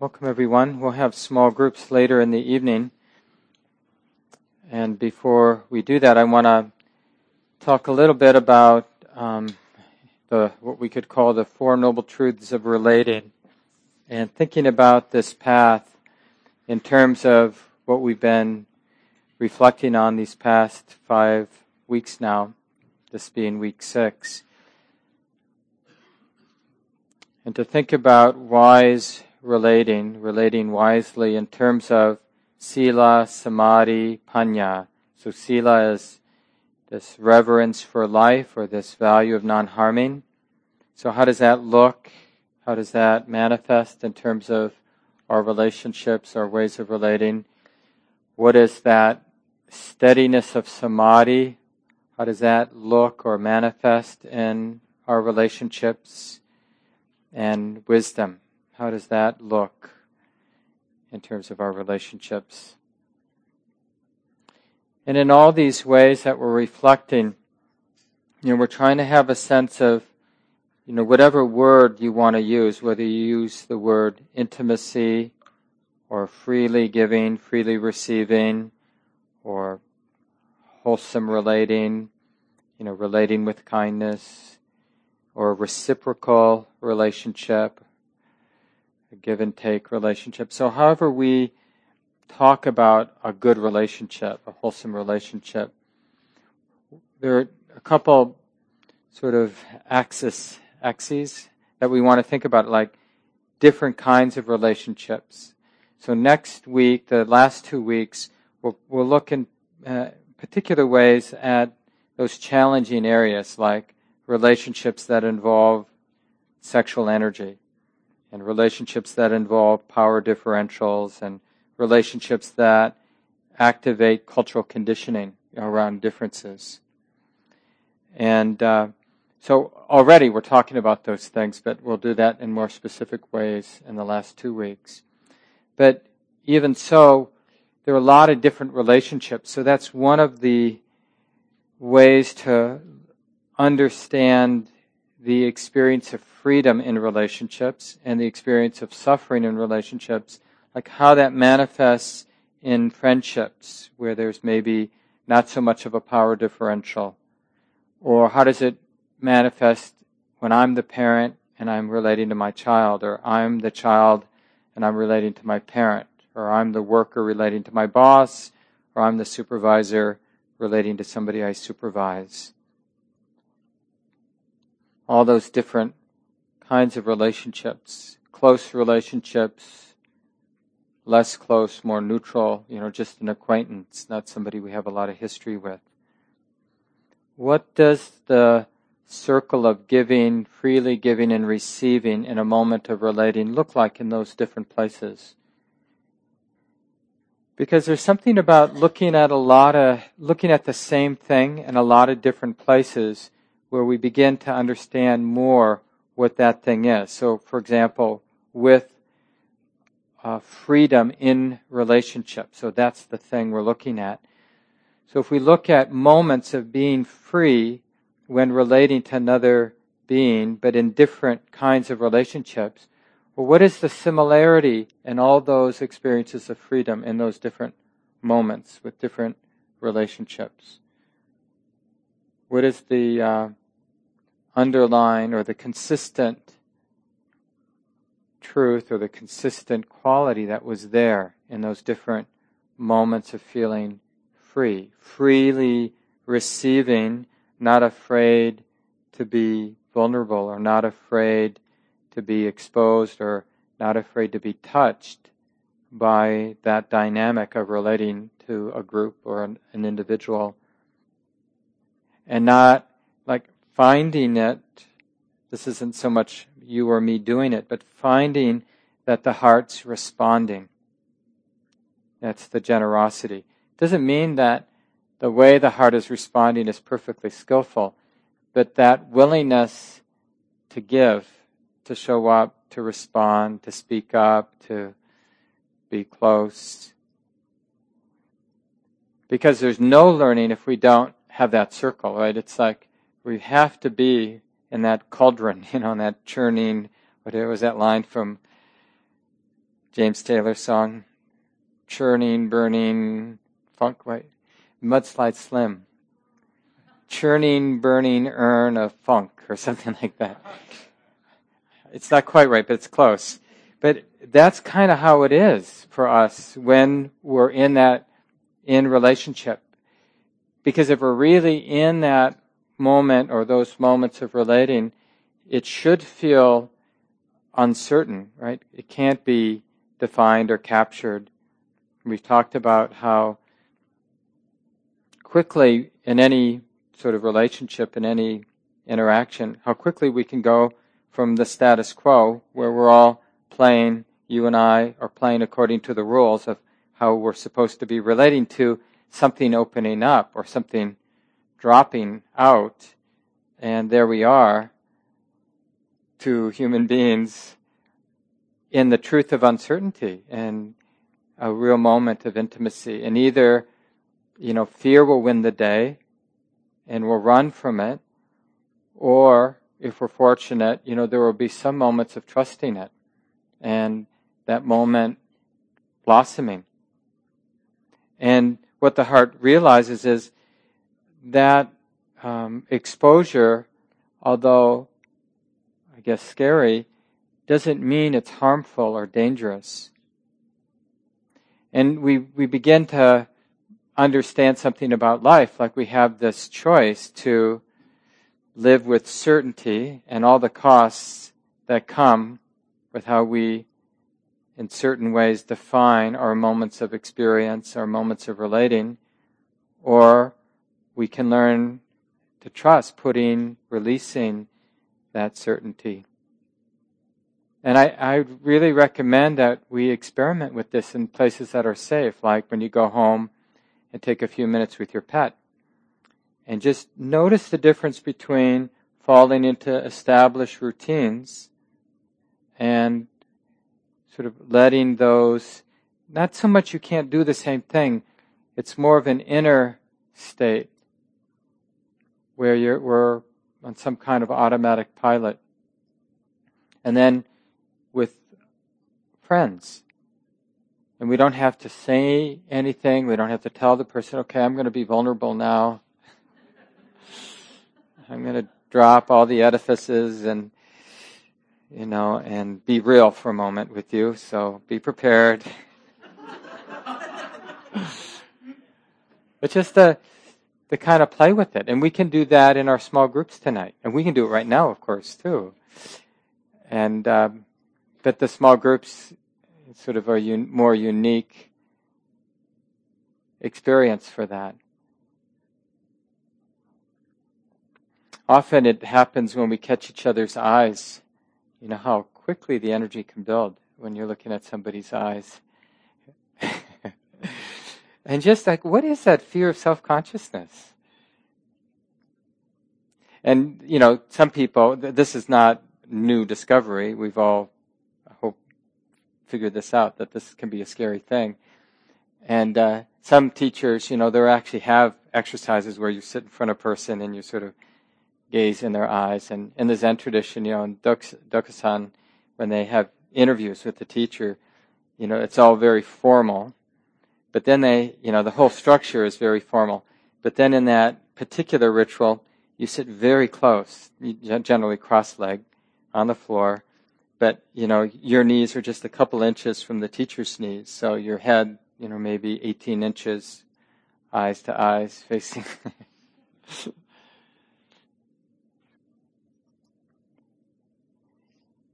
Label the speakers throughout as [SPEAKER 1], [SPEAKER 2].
[SPEAKER 1] Welcome, everyone. We'll have small groups later in the evening. And before we do that, I want to talk a little bit about um, the what we could call the Four Noble Truths of Relating, and thinking about this path in terms of what we've been reflecting on these past five weeks now, this being week six. And to think about wise relating, relating wisely in terms of sila, samadhi, panya. So sila is this reverence for life or this value of non-harming. So how does that look? How does that manifest in terms of our relationships, our ways of relating? What is that steadiness of samadhi? How does that look or manifest in our relationships? And wisdom. How does that look in terms of our relationships? And in all these ways that we're reflecting, you know, we're trying to have a sense of, you know, whatever word you want to use, whether you use the word intimacy or freely giving, freely receiving, or wholesome relating, you know, relating with kindness, or reciprocal relationship, a give and take relationship. So, however, we talk about a good relationship, a wholesome relationship, there are a couple sort of axis axes that we want to think about, like different kinds of relationships. So next week, the last two weeks, we'll, we'll look in uh, particular ways at those challenging areas, like relationships that involve sexual energy, and relationships that involve power differentials and relationships that activate cultural conditioning around differences. And uh, so already we're talking about those things, but we'll do that in more specific ways in the last two weeks. But even so, there are a lot of different relationships. So that's one of the ways to understand the experience of freedom in relationships and the experience of suffering in relationships, like how that manifests in friendships where there's maybe not so much of a power differential, or how does it manifest when I'm the parent and I'm relating to my child, or I'm the child and I'm relating to my parent, or I'm the worker relating to my boss, or I'm the supervisor relating to somebody I supervise all those different kinds of relationships, close relationships, less close, more neutral, you know, just an acquaintance, not somebody we have a lot of history with. What does the circle of giving, freely giving and receiving in a moment of relating look like in those different places? Because there's something about looking at a lot of, looking at the same thing in a lot of different places where we begin to understand more what that thing is. So, for example, with uh, freedom in relationship. So that's the thing we're looking at. So if we look at moments of being free when relating to another being, but in different kinds of relationships, well, what is the similarity in all those experiences of freedom in those different moments with different relationships? What is the uh, underlying or the consistent truth or the consistent quality that was there in those different moments of feeling free, freely receiving, not afraid to be vulnerable or not afraid to be exposed or not afraid to be touched by that dynamic of relating to a group or an, an individual. And not finding it this isn't so much you or me doing it, but finding that the heart's responding. That's the generosity. It doesn't mean that the way the heart is responding is perfectly skillful, but that willingness to give, to show up, to respond, to speak up, to be close. Because there's no learning if we don't have that circle, right? It's like we have to be in that cauldron, you know, in that churning, what was that line from James Taylor's song, churning, burning, funk, right? Mudslide Slim. Churning, burning urn of funk, or something like that. It's not quite right, but it's close. But that's kind of how it is for us when we're in that, in relationship. Because if we're really in that moment or those moments of relating, it should feel uncertain, right? It can't be defined or captured. We've talked about how quickly in any sort of relationship, in any interaction, how quickly we can go from the status quo where we're all playing, you and I are playing according to the rules of how we're supposed to be relating to something opening up or something dropping out. And there we are to human beings in the truth of uncertainty and a real moment of intimacy. And either, you know, fear will win the day and we'll run from it, or if we're fortunate, you know, there will be some moments of trusting it and that moment blossoming. And what the heart realizes is that um, exposure, although I guess scary, doesn't mean it's harmful or dangerous. And we, we begin to understand something about life, like we have this choice to live with certainty and all the costs that come with how we, in certain ways, define our moments of experience, our moments of relating, or we can learn to trust, putting, releasing that certainty. And I, I really recommend that we experiment with this in places that are safe, like when you go home and take a few minutes with your pet. And just notice the difference between falling into established routines and sort of letting those, not so much you can't do the same thing, it's more of an inner state where you're, we're on some kind of automatic pilot. And then with friends. And we don't have to say anything. We don't have to tell the person, okay, I'm going to be vulnerable now. I'm going to drop all the edifices and you know, and be real for a moment with you. So be prepared. but just to, to kind of play with it. And we can do that in our small groups tonight. And we can do it right now, of course, too. And, um, but the small groups sort of are un- more unique experience for that. Often it happens when we catch each other's eyes you know how quickly the energy can build when you're looking at somebody's eyes. And just like, what is that fear of self consciousness? And, you know, some people, this is not new discovery. We've all, I hope, figured this out that this can be a scary thing. And uh, some teachers, you know, they actually have exercises where you sit in front of a person and you sort of gaze in their eyes. And in the Zen tradition, you know, in Dokusan, when they have interviews with the teacher, you know, it's all very formal. But then they, you know, the whole structure is very formal. But then in that particular ritual, you sit very close, generally cross-legged on the floor. But, you know, your knees are just a couple inches from the teacher's knees. So your head, you know, maybe 18 inches eyes to eyes facing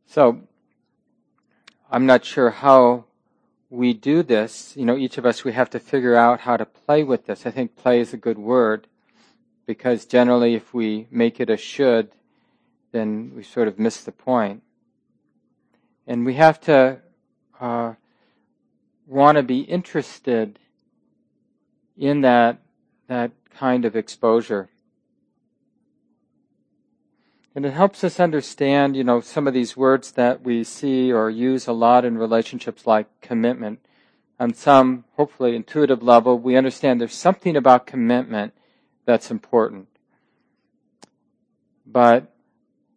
[SPEAKER 1] So, I'm not sure how we do this. You know, each of us, we have to figure out how to play with this. I think play is a good word because generally, if we make it a should, then we sort of miss the point. And we have to uh, want to be interested in that that kind of exposure. And it helps us understand, you know, some of these words that we see or use a lot in relationships like commitment. On some, hopefully, intuitive level, we understand there's something about commitment that's important. But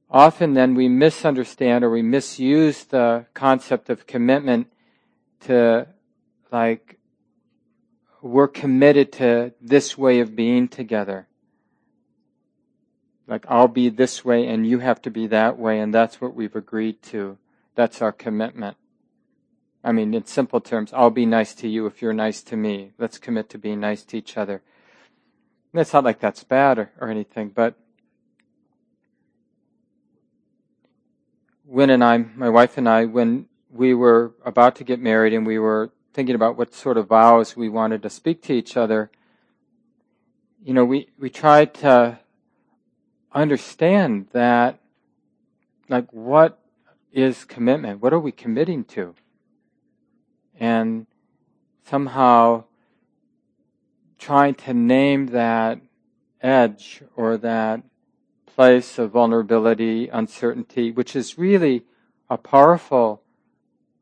[SPEAKER 1] often then we misunderstand or we misuse the concept of commitment to like we're committed to this way of being together. Like I'll be this way and you have to be that way and that's what we've agreed to. That's our commitment. I mean, in simple terms, I'll be nice to you if you're nice to me. Let's commit to being nice to each other. And it's not like that's bad or, or anything, but Win and I, my wife and I, when we were about to get married and we were thinking about what sort of vows we wanted to speak to each other, you know, we, we tried to understand that, like, what is commitment? What are we committing to? And somehow trying to name that edge or that place of vulnerability, uncertainty, which is really a powerful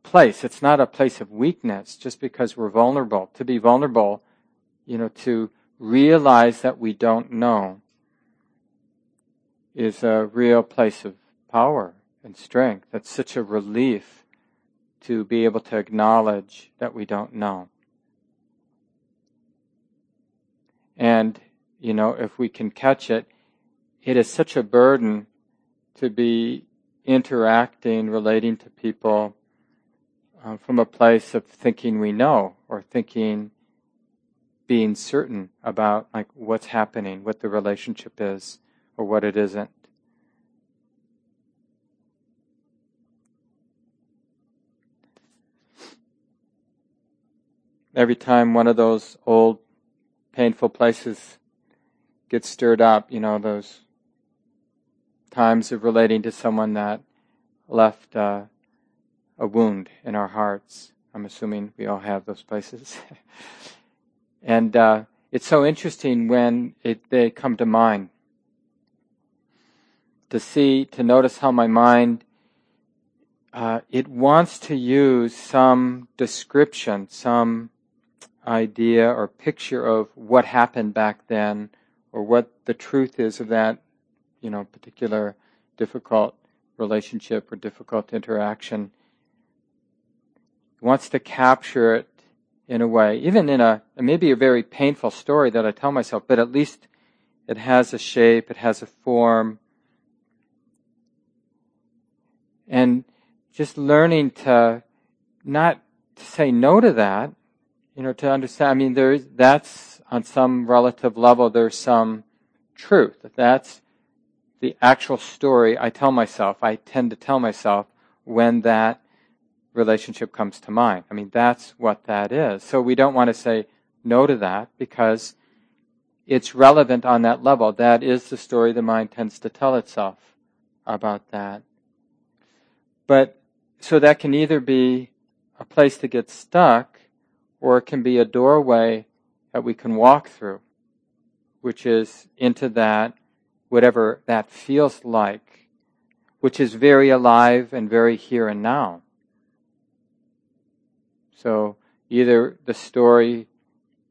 [SPEAKER 1] place. It's not a place of weakness just because we're vulnerable. To be vulnerable, you know, to realize that we don't know is a real place of power and strength. That's such a relief to be able to acknowledge that we don't know. And, you know, if we can catch it, it is such a burden to be interacting, relating to people uh, from a place of thinking we know or thinking being certain about like what's happening, what the relationship is or what it isn't. Every time one of those old painful places gets stirred up, you know, those times of relating to someone that left uh, a wound in our hearts. I'm assuming we all have those places. and uh, it's so interesting when it, they come to mind to see, to notice how my mind, uh, it wants to use some description, some idea or picture of what happened back then or what the truth is of that, you know, particular difficult relationship or difficult interaction It wants to capture it in a way, even in a maybe a very painful story that I tell myself, but at least it has a shape, it has a form. And just learning to not to say no to that, you know, to understand, I mean, there's, that's on some relative level, there's some truth. That's the actual story I tell myself, I tend to tell myself when that relationship comes to mind. I mean, that's what that is. So we don't want to say no to that because it's relevant on that level. That is the story the mind tends to tell itself about that. But so that can either be a place to get stuck or it can be a doorway that we can walk through, which is into that, whatever that feels like, which is very alive and very here and now. So either the story,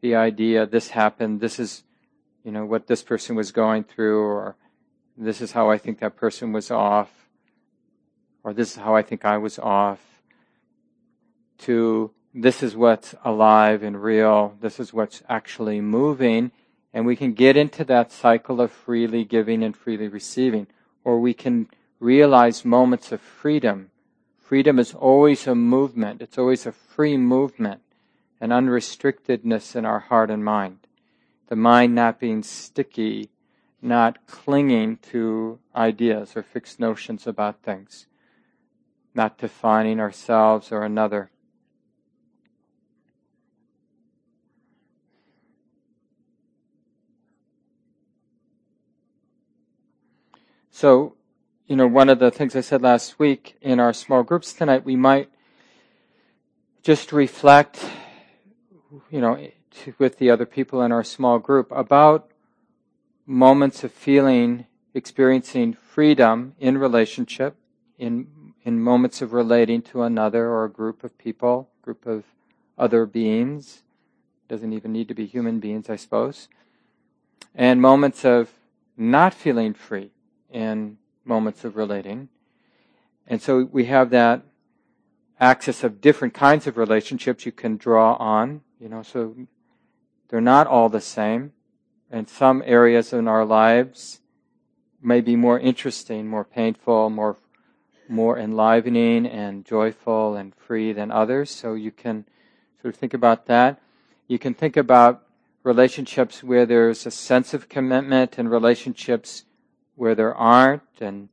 [SPEAKER 1] the idea, this happened, this is, you know, what this person was going through, or this is how I think that person was off, or this is how I think I was off, to this is what's alive and real, this is what's actually moving, and we can get into that cycle of freely giving and freely receiving, or we can realize moments of freedom Freedom is always a movement. It's always a free movement, an unrestrictedness in our heart and mind. The mind not being sticky, not clinging to ideas or fixed notions about things, not defining ourselves or another. So, you know, one of the things I said last week in our small groups tonight, we might just reflect, you know, to, with the other people in our small group about moments of feeling, experiencing freedom in relationship, in in moments of relating to another or a group of people, group of other beings. Doesn't even need to be human beings, I suppose. And moments of not feeling free in moments of relating. And so we have that axis of different kinds of relationships you can draw on, you know, so they're not all the same. And some areas in our lives may be more interesting, more painful, more more enlivening and joyful and free than others. So you can sort of think about that. You can think about relationships where there's a sense of commitment and relationships where there aren't and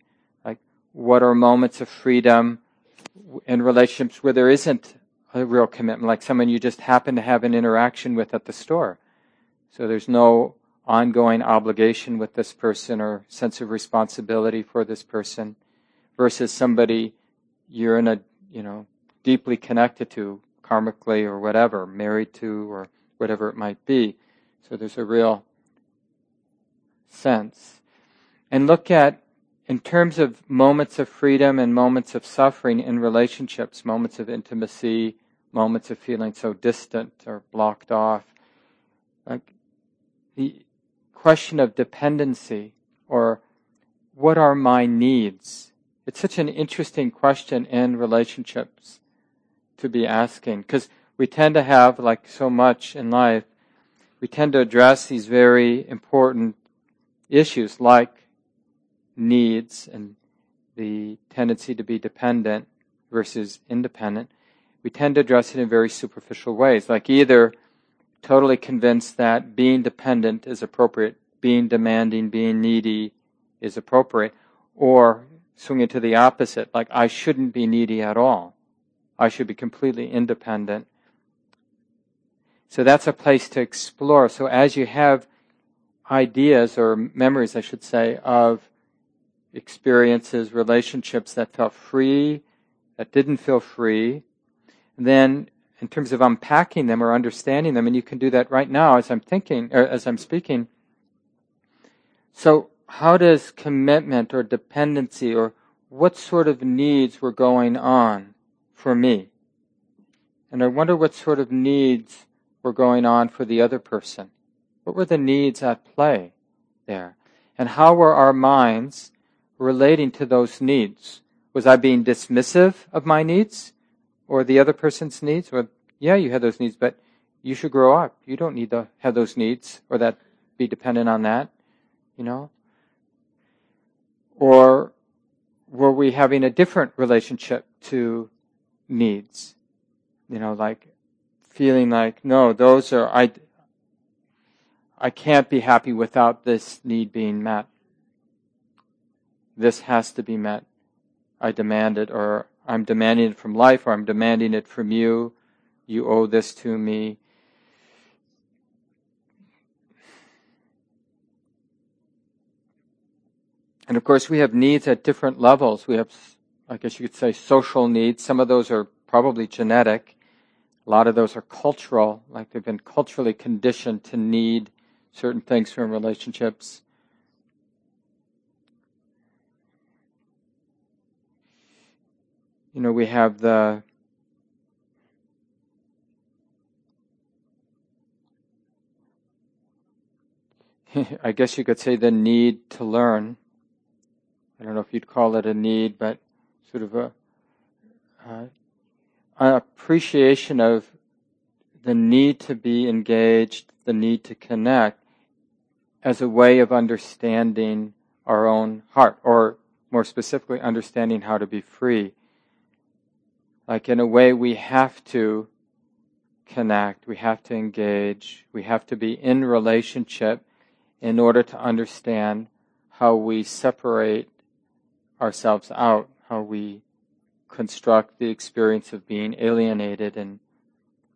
[SPEAKER 1] like what are moments of freedom in relationships where there isn't a real commitment, like someone you just happen to have an interaction with at the store. So there's no ongoing obligation with this person or sense of responsibility for this person versus somebody you're in a, you know, deeply connected to karmically or whatever, married to or whatever it might be. So there's a real sense. And look at in terms of moments of freedom and moments of suffering in relationships, moments of intimacy, moments of feeling so distant or blocked off, like the question of dependency or what are my needs? It's such an interesting question in relationships to be asking because we tend to have, like so much in life, we tend to address these very important issues like needs and the tendency to be dependent versus independent, we tend to address it in very superficial ways, like either totally convinced that being dependent is appropriate, being demanding, being needy is appropriate, or swing it to the opposite, like I shouldn't be needy at all. I should be completely independent. So that's a place to explore. So as you have ideas or memories, I should say, of experiences, relationships that felt free, that didn't feel free. Then, in terms of unpacking them or understanding them, and you can do that right now as I'm thinking, or as I'm speaking. So, how does commitment or dependency or what sort of needs were going on for me? And I wonder what sort of needs were going on for the other person. What were the needs at play there? And how were our minds relating to those needs? Was I being dismissive of my needs or the other person's needs? Well, yeah, you have those needs, but you should grow up. You don't need to have those needs or that be dependent on that, you know? Or were we having a different relationship to needs? You know, like feeling like, no, those are, I, I can't be happy without this need being met this has to be met. I demand it, or I'm demanding it from life, or I'm demanding it from you. You owe this to me. And of course, we have needs at different levels. We have, I guess you could say, social needs. Some of those are probably genetic. A lot of those are cultural, like they've been culturally conditioned to need certain things from relationships. you know, we have the I guess you could say the need to learn. I don't know if you'd call it a need, but sort of a, uh, an appreciation of the need to be engaged, the need to connect as a way of understanding our own heart, or more specifically, understanding how to be free. Like in a way we have to connect, we have to engage, we have to be in relationship in order to understand how we separate ourselves out, how we construct the experience of being alienated and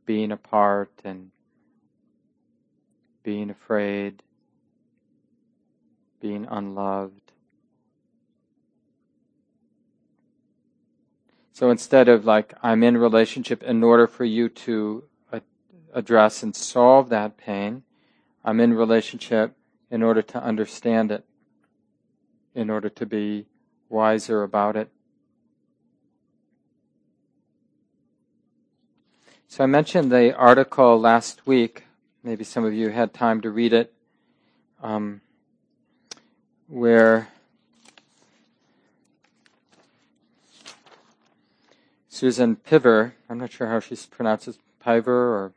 [SPEAKER 1] being apart and being afraid, being unloved. So instead of like, I'm in relationship in order for you to address and solve that pain, I'm in relationship in order to understand it, in order to be wiser about it. So I mentioned the article last week. Maybe some of you had time to read it, um, where Susan Piver, I'm not sure how she pronounces Piver or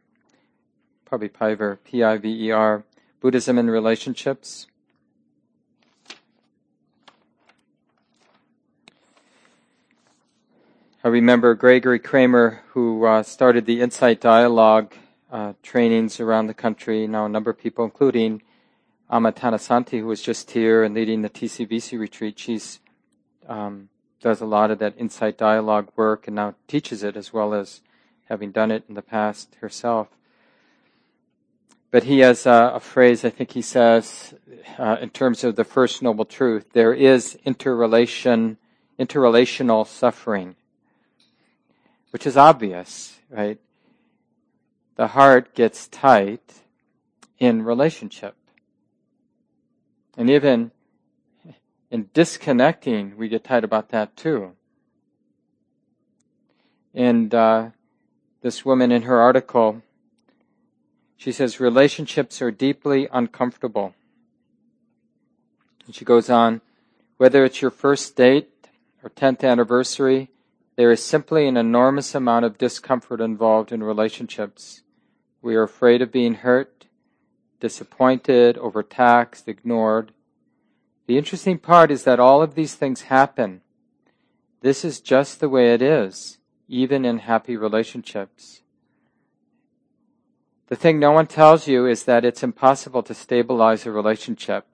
[SPEAKER 1] probably Piver, P I V E R, Buddhism and Relationships. I remember Gregory Kramer, who uh, started the Insight Dialogue uh, trainings around the country. Now, a number of people, including Amma Thanasanti, who was just here and leading the TCVC retreat, she's um, does a lot of that Insight Dialogue work and now teaches it as well as having done it in the past herself. But he has a, a phrase, I think he says, uh, in terms of the first noble truth, there is interrelation, interrelational suffering which is obvious, right? The heart gets tight in relationship. And even in disconnecting, we get tight about that too. And uh, this woman in her article, she says relationships are deeply uncomfortable. And she goes on, whether it's your first date or 10th anniversary, there is simply an enormous amount of discomfort involved in relationships. We are afraid of being hurt, disappointed, overtaxed, ignored. The interesting part is that all of these things happen. This is just the way it is, even in happy relationships. The thing no one tells you is that it's impossible to stabilize a relationship.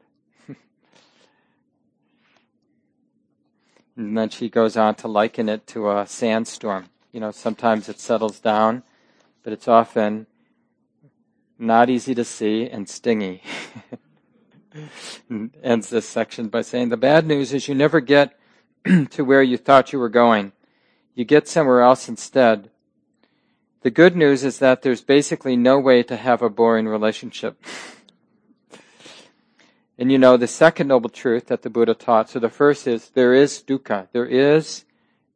[SPEAKER 1] And then she goes on to liken it to a sandstorm. You know, sometimes it settles down, but it's often not easy to see and stingy. and ends this section by saying the bad news is you never get to where you thought you were going. You get somewhere else instead. The good news is that there's basically no way to have a boring relationship. And you know, the second noble truth that the Buddha taught, so the first is there is dukkha, there is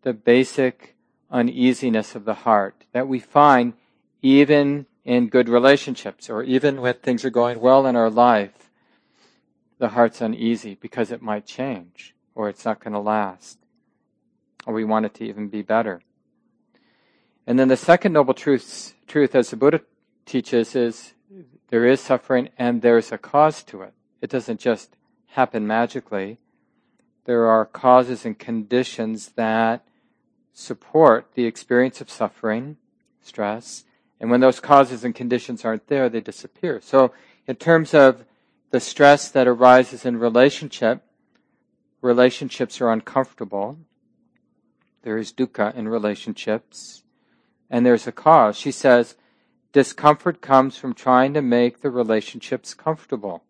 [SPEAKER 1] the basic uneasiness of the heart that we find even in good relationships or even when things are going well in our life. The heart's uneasy because it might change or it's not going to last or we want it to even be better. And then the second noble truth, truth as the Buddha teaches is there is suffering and there's a cause to it. It doesn't just happen magically. There are causes and conditions that support the experience of suffering, stress, and when those causes and conditions aren't there, they disappear. So, in terms of the stress that arises in relationship, relationships are uncomfortable. There is dukkha in relationships, and there's a cause. She says, discomfort comes from trying to make the relationships comfortable.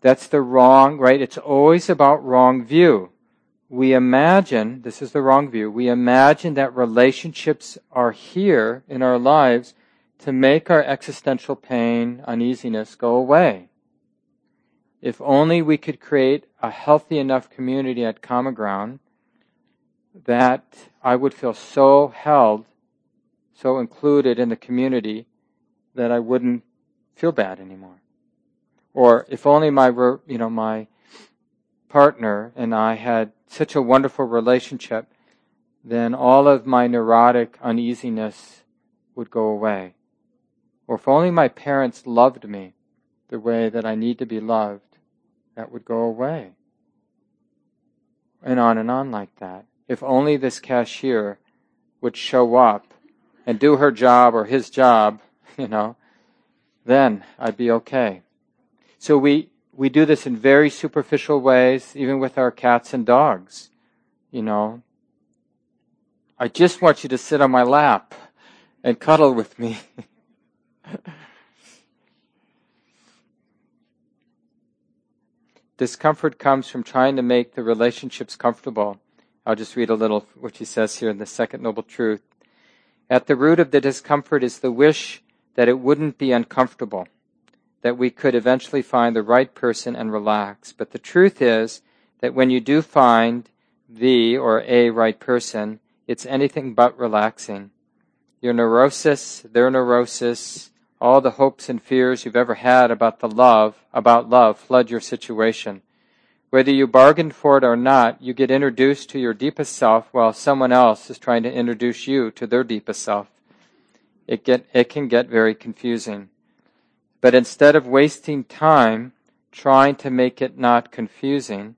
[SPEAKER 1] That's the wrong, right? It's always about wrong view. We imagine, this is the wrong view, we imagine that relationships are here in our lives to make our existential pain, uneasiness go away. If only we could create a healthy enough community at Common Ground that I would feel so held, so included in the community that I wouldn't feel bad anymore. Or if only my, you know, my partner and I had such a wonderful relationship, then all of my neurotic uneasiness would go away. Or if only my parents loved me the way that I need to be loved, that would go away. And on and on like that. If only this cashier would show up and do her job or his job, you know, then I'd be okay. So we, we do this in very superficial ways, even with our cats and dogs. You know, I just want you to sit on my lap and cuddle with me. Discomfort comes from trying to make the relationships comfortable. I'll just read a little what he says here in the second noble truth. At the root of the discomfort is the wish that it wouldn't be uncomfortable that we could eventually find the right person and relax. But the truth is that when you do find the or a right person, it's anything but relaxing. Your neurosis, their neurosis, all the hopes and fears you've ever had about the love, about love, flood your situation. Whether you bargained for it or not, you get introduced to your deepest self while someone else is trying to introduce you to their deepest self. It, get, it can get very confusing. But instead of wasting time trying to make it not confusing,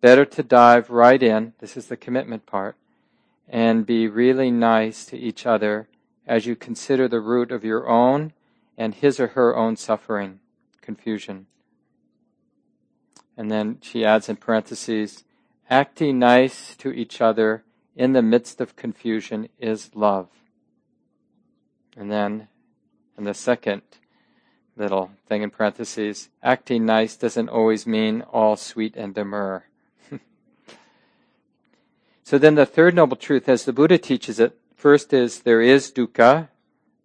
[SPEAKER 1] better to dive right in, this is the commitment part, and be really nice to each other as you consider the root of your own and his or her own suffering, confusion. And then she adds in parentheses, acting nice to each other in the midst of confusion is love. And then in the second little thing in parentheses, acting nice doesn't always mean all sweet and demure. so then the third noble truth, as the Buddha teaches it, first is there is dukkha.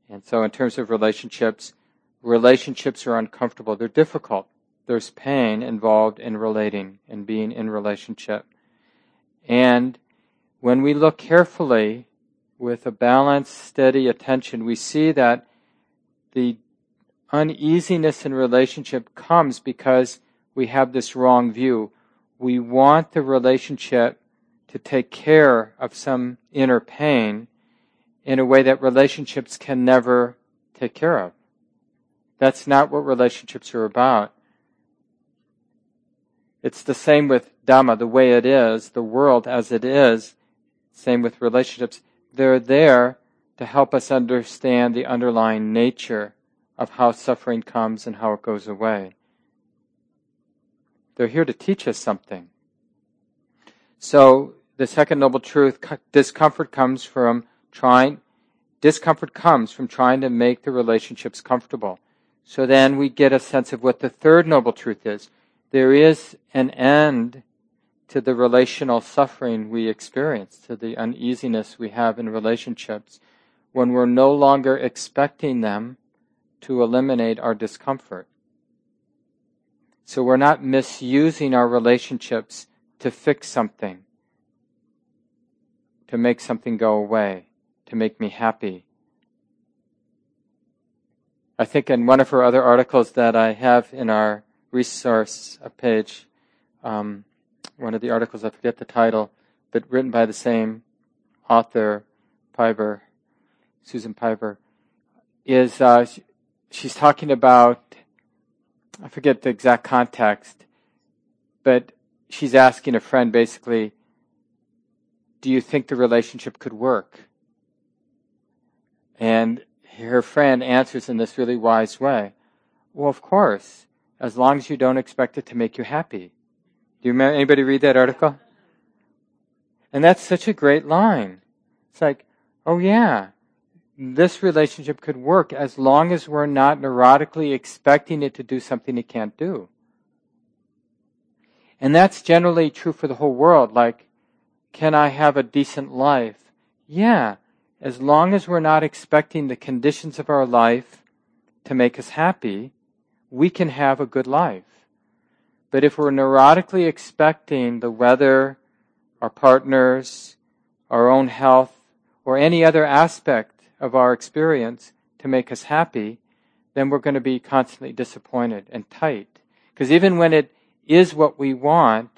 [SPEAKER 1] And so in terms of relationships, relationships are uncomfortable. They're difficult. There's pain involved in relating and being in relationship. And when we look carefully with a balanced, steady attention, we see that the uneasiness in relationship comes because we have this wrong view. We want the relationship to take care of some inner pain in a way that relationships can never take care of. That's not what relationships are about. It's the same with Dhamma, the way it is, the world as it is. Same with relationships. They're there to help us understand the underlying nature of how suffering comes and how it goes away. They're here to teach us something. So, the second noble truth, discomfort comes from trying, discomfort comes from trying to make the relationships comfortable. So then we get a sense of what the third noble truth is. There is an end to the relational suffering we experience, to the uneasiness we have in relationships, when we're no longer expecting them to eliminate our discomfort. So we're not misusing our relationships to fix something, to make something go away, to make me happy. I think in one of her other articles that I have in our resource page, um, one of the articles, I forget the title, but written by the same author, Piver, Susan Piver, is uh, she's talking about, I forget the exact context, but she's asking a friend basically, do you think the relationship could work? And her friend answers in this really wise way. Well, of course, as long as you don't expect it to make you happy. Do you remember anybody read that article? And that's such a great line. It's like, oh yeah, this relationship could work as long as we're not neurotically expecting it to do something it can't do. And that's generally true for the whole world. Like, can I have a decent life? Yeah, as long as we're not expecting the conditions of our life to make us happy, we can have a good life. But if we're neurotically expecting the weather, our partners, our own health, or any other aspect of our experience to make us happy, then we're going to be constantly disappointed and tight. Because even when it is what we want,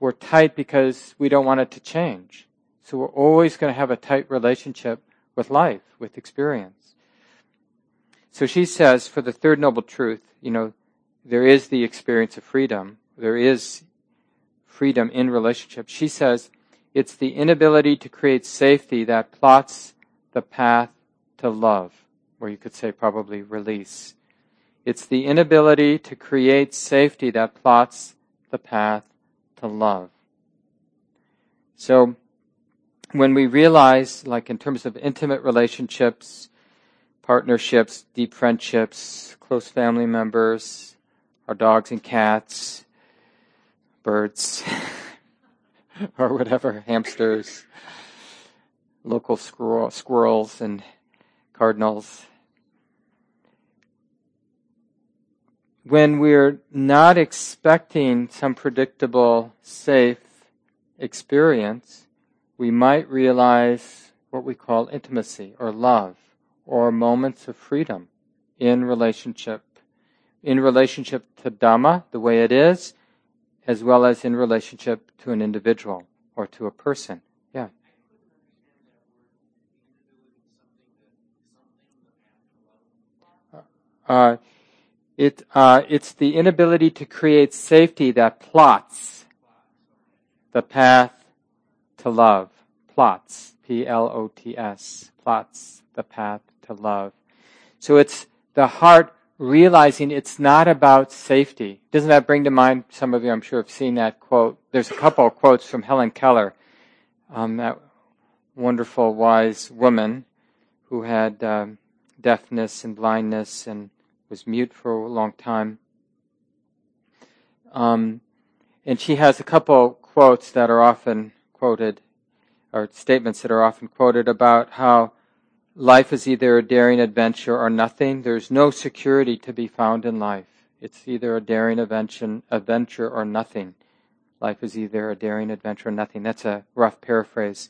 [SPEAKER 1] we're tight because we don't want it to change. So we're always going to have a tight relationship with life, with experience. So she says, for the third noble truth, you know, there is the experience of freedom. There is freedom in relationship. She says, it's the inability to create safety that plots the path to love, or you could say probably release. It's the inability to create safety that plots the path to love. So, when we realize, like in terms of intimate relationships, partnerships, deep friendships, close family members, our dogs and cats, birds, or whatever, hamsters, local squirrel, squirrels and cardinals. When we're not expecting some predictable, safe experience, we might realize what we call intimacy or love or moments of freedom in relationship. In relationship to Dhamma, the way it is, as well as in relationship to an individual or to a person. Yeah. Uh, it, uh, it's the inability to create safety that plots the path to love. Plots. P-L-O-T-S. Plots the path to love. So it's the heart realizing it's not about safety. Doesn't that bring to mind, some of you I'm sure have seen that quote. There's a couple of quotes from Helen Keller, um, that wonderful wise woman who had um, deafness and blindness and was mute for a long time. Um, and she has a couple quotes that are often quoted, or statements that are often quoted about how life is either a daring adventure or nothing. There's no security to be found in life. It's either a daring adventure or nothing. Life is either a daring adventure or nothing. That's a rough paraphrase.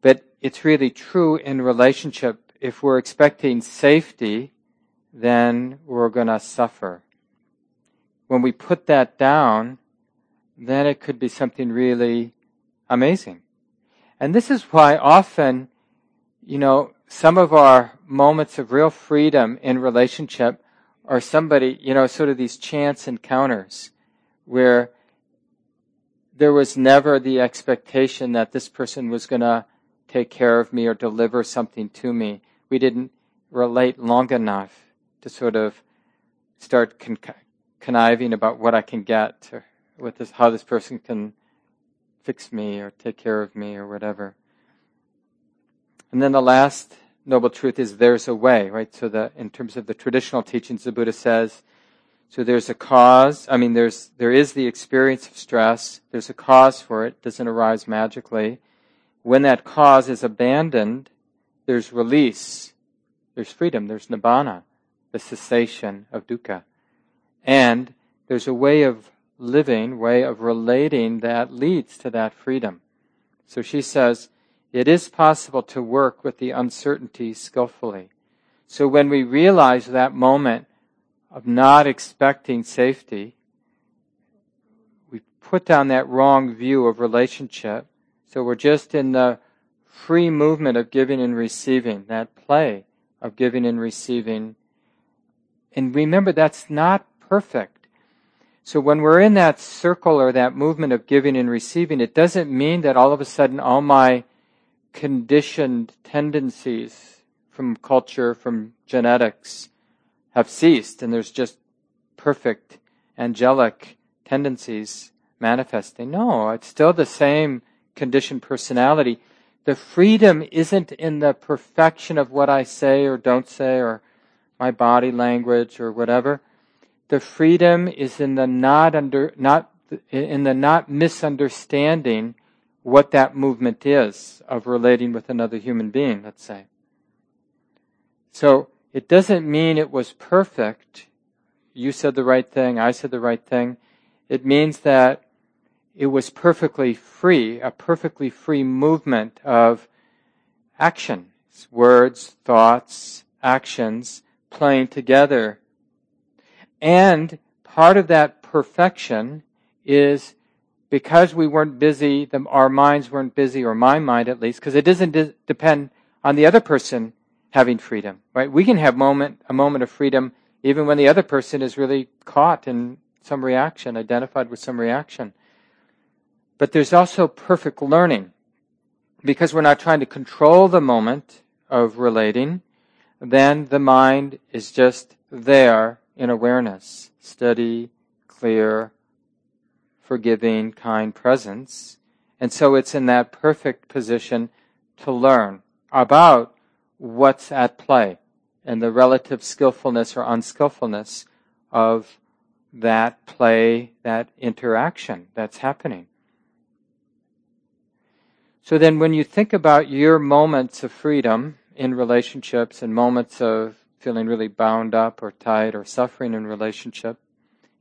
[SPEAKER 1] But it's really true in relationship. If we're expecting safety, then we're going to suffer. When we put that down, then it could be something really amazing. And this is why often, you know, some of our moments of real freedom in relationship are somebody, you know, sort of these chance encounters where there was never the expectation that this person was going to take care of me or deliver something to me. We didn't relate long enough to sort of start con- conniving about what I can get or with this, how this person can fix me or take care of me or whatever. And then the last noble truth is there's a way, right? So that in terms of the traditional teachings, the Buddha says, so there's a cause. I mean, there's there is the experience of stress. There's a cause for it. it doesn't arise magically. When that cause is abandoned, there's release. There's freedom. There's nibbana, the cessation of dukkha, and there's a way of living, way of relating that leads to that freedom. So she says, it is possible to work with the uncertainty skillfully. So when we realize that moment of not expecting safety, we put down that wrong view of relationship. So we're just in the free movement of giving and receiving, that play of giving and receiving. And remember, that's not perfect. So when we're in that circle or that movement of giving and receiving, it doesn't mean that all of a sudden all my conditioned tendencies from culture, from genetics, have ceased, and there's just perfect angelic tendencies manifesting. No, it's still the same conditioned personality. The freedom isn't in the perfection of what I say or don't say or my body language or whatever. The freedom is in the not under, not, in the not misunderstanding what that movement is of relating with another human being, let's say. So it doesn't mean it was perfect. You said the right thing, I said the right thing. It means that it was perfectly free, a perfectly free movement of action, words, thoughts, actions playing together. And part of that perfection is because we weren't busy, the, our minds weren't busy, or my mind at least, because it doesn't de- depend on the other person having freedom, right? We can have moment, a moment of freedom even when the other person is really caught in some reaction, identified with some reaction. But there's also perfect learning. Because we're not trying to control the moment of relating, then the mind is just there in awareness, steady, clear, forgiving, kind presence. And so it's in that perfect position to learn about what's at play and the relative skillfulness or unskillfulness of that play, that interaction that's happening. So then when you think about your moments of freedom in relationships and moments of feeling really bound up or tight or suffering in relationship,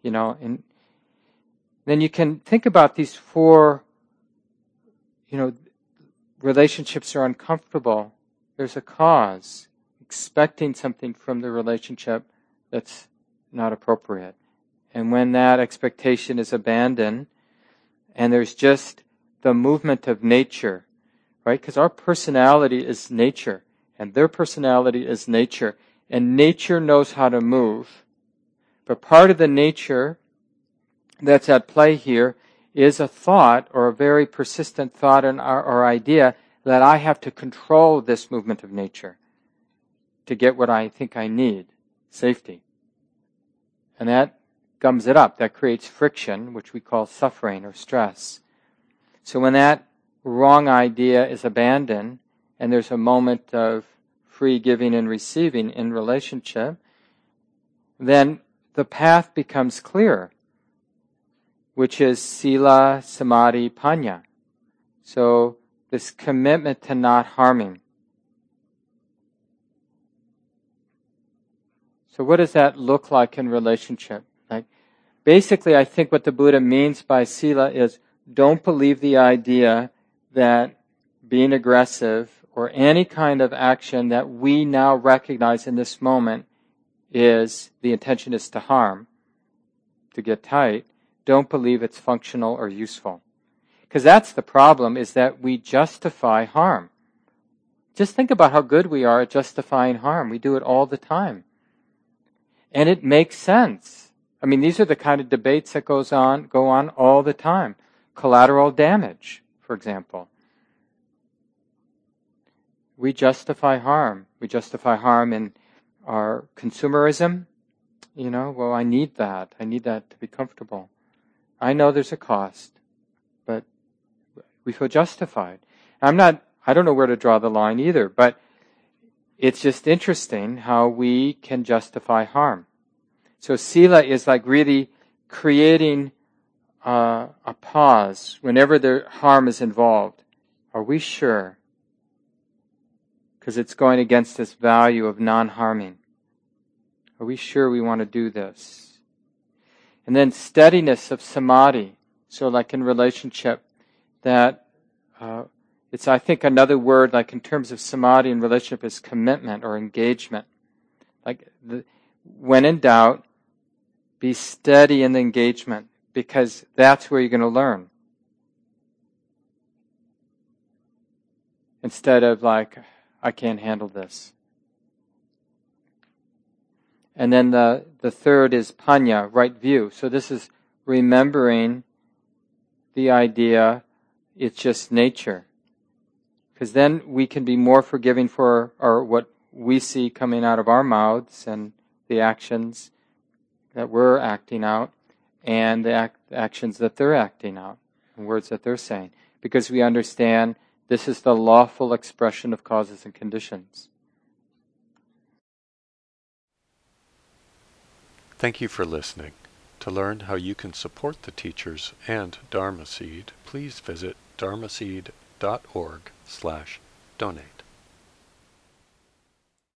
[SPEAKER 1] you know, in, then you can think about these four, you know, relationships are uncomfortable. There's a cause, expecting something from the relationship that's not appropriate. And when that expectation is abandoned, and there's just the movement of nature, right? Because our personality is nature, and their personality is nature, and nature knows how to move. But part of the nature that's at play here is a thought or a very persistent thought or, or idea that I have to control this movement of nature to get what I think I need safety. And that gums it up. That creates friction, which we call suffering or stress. So when that wrong idea is abandoned and there's a moment of free giving and receiving in relationship, then the path becomes clear, which is sila, samadhi, panya. So this commitment to not harming. So what does that look like in relationship? Like basically I think what the Buddha means by sila is don't believe the idea that being aggressive or any kind of action that we now recognize in this moment is the intention is to harm, to get tight. Don't believe it's functional or useful. Because that's the problem is that we justify harm. Just think about how good we are at justifying harm. We do it all the time. And it makes sense. I mean, these are the kind of debates that goes on, go on all the time. Collateral damage, for example. We justify harm. We justify harm in our consumerism. You know, well, I need that. I need that to be comfortable. I know there's a cost, but we feel justified. I'm not, I don't know where to draw the line either, but it's just interesting how we can justify harm. So sila is like really creating uh, a pause whenever the harm is involved. Are we sure? Because it's going against this value of non-harming. Are we sure we want to do this? And then steadiness of samadhi. So like in relationship, that uh, it's I think another word like in terms of samadhi and relationship is commitment or engagement. Like the, when in doubt, be steady in the engagement because that's where you're going to learn. Instead of like, I can't handle this. And then the, the third is panya, right view. So this is remembering the idea it's just nature. Because then we can be more forgiving for our, what we see coming out of our mouths and the actions that we're acting out and the act, actions that they're acting out and words that they're saying. Because we understand this is the lawful expression of causes and conditions.
[SPEAKER 2] Thank you for listening. To learn how you can support the teachers and Dharma Seed, please visit dharmaseed.org slash donate.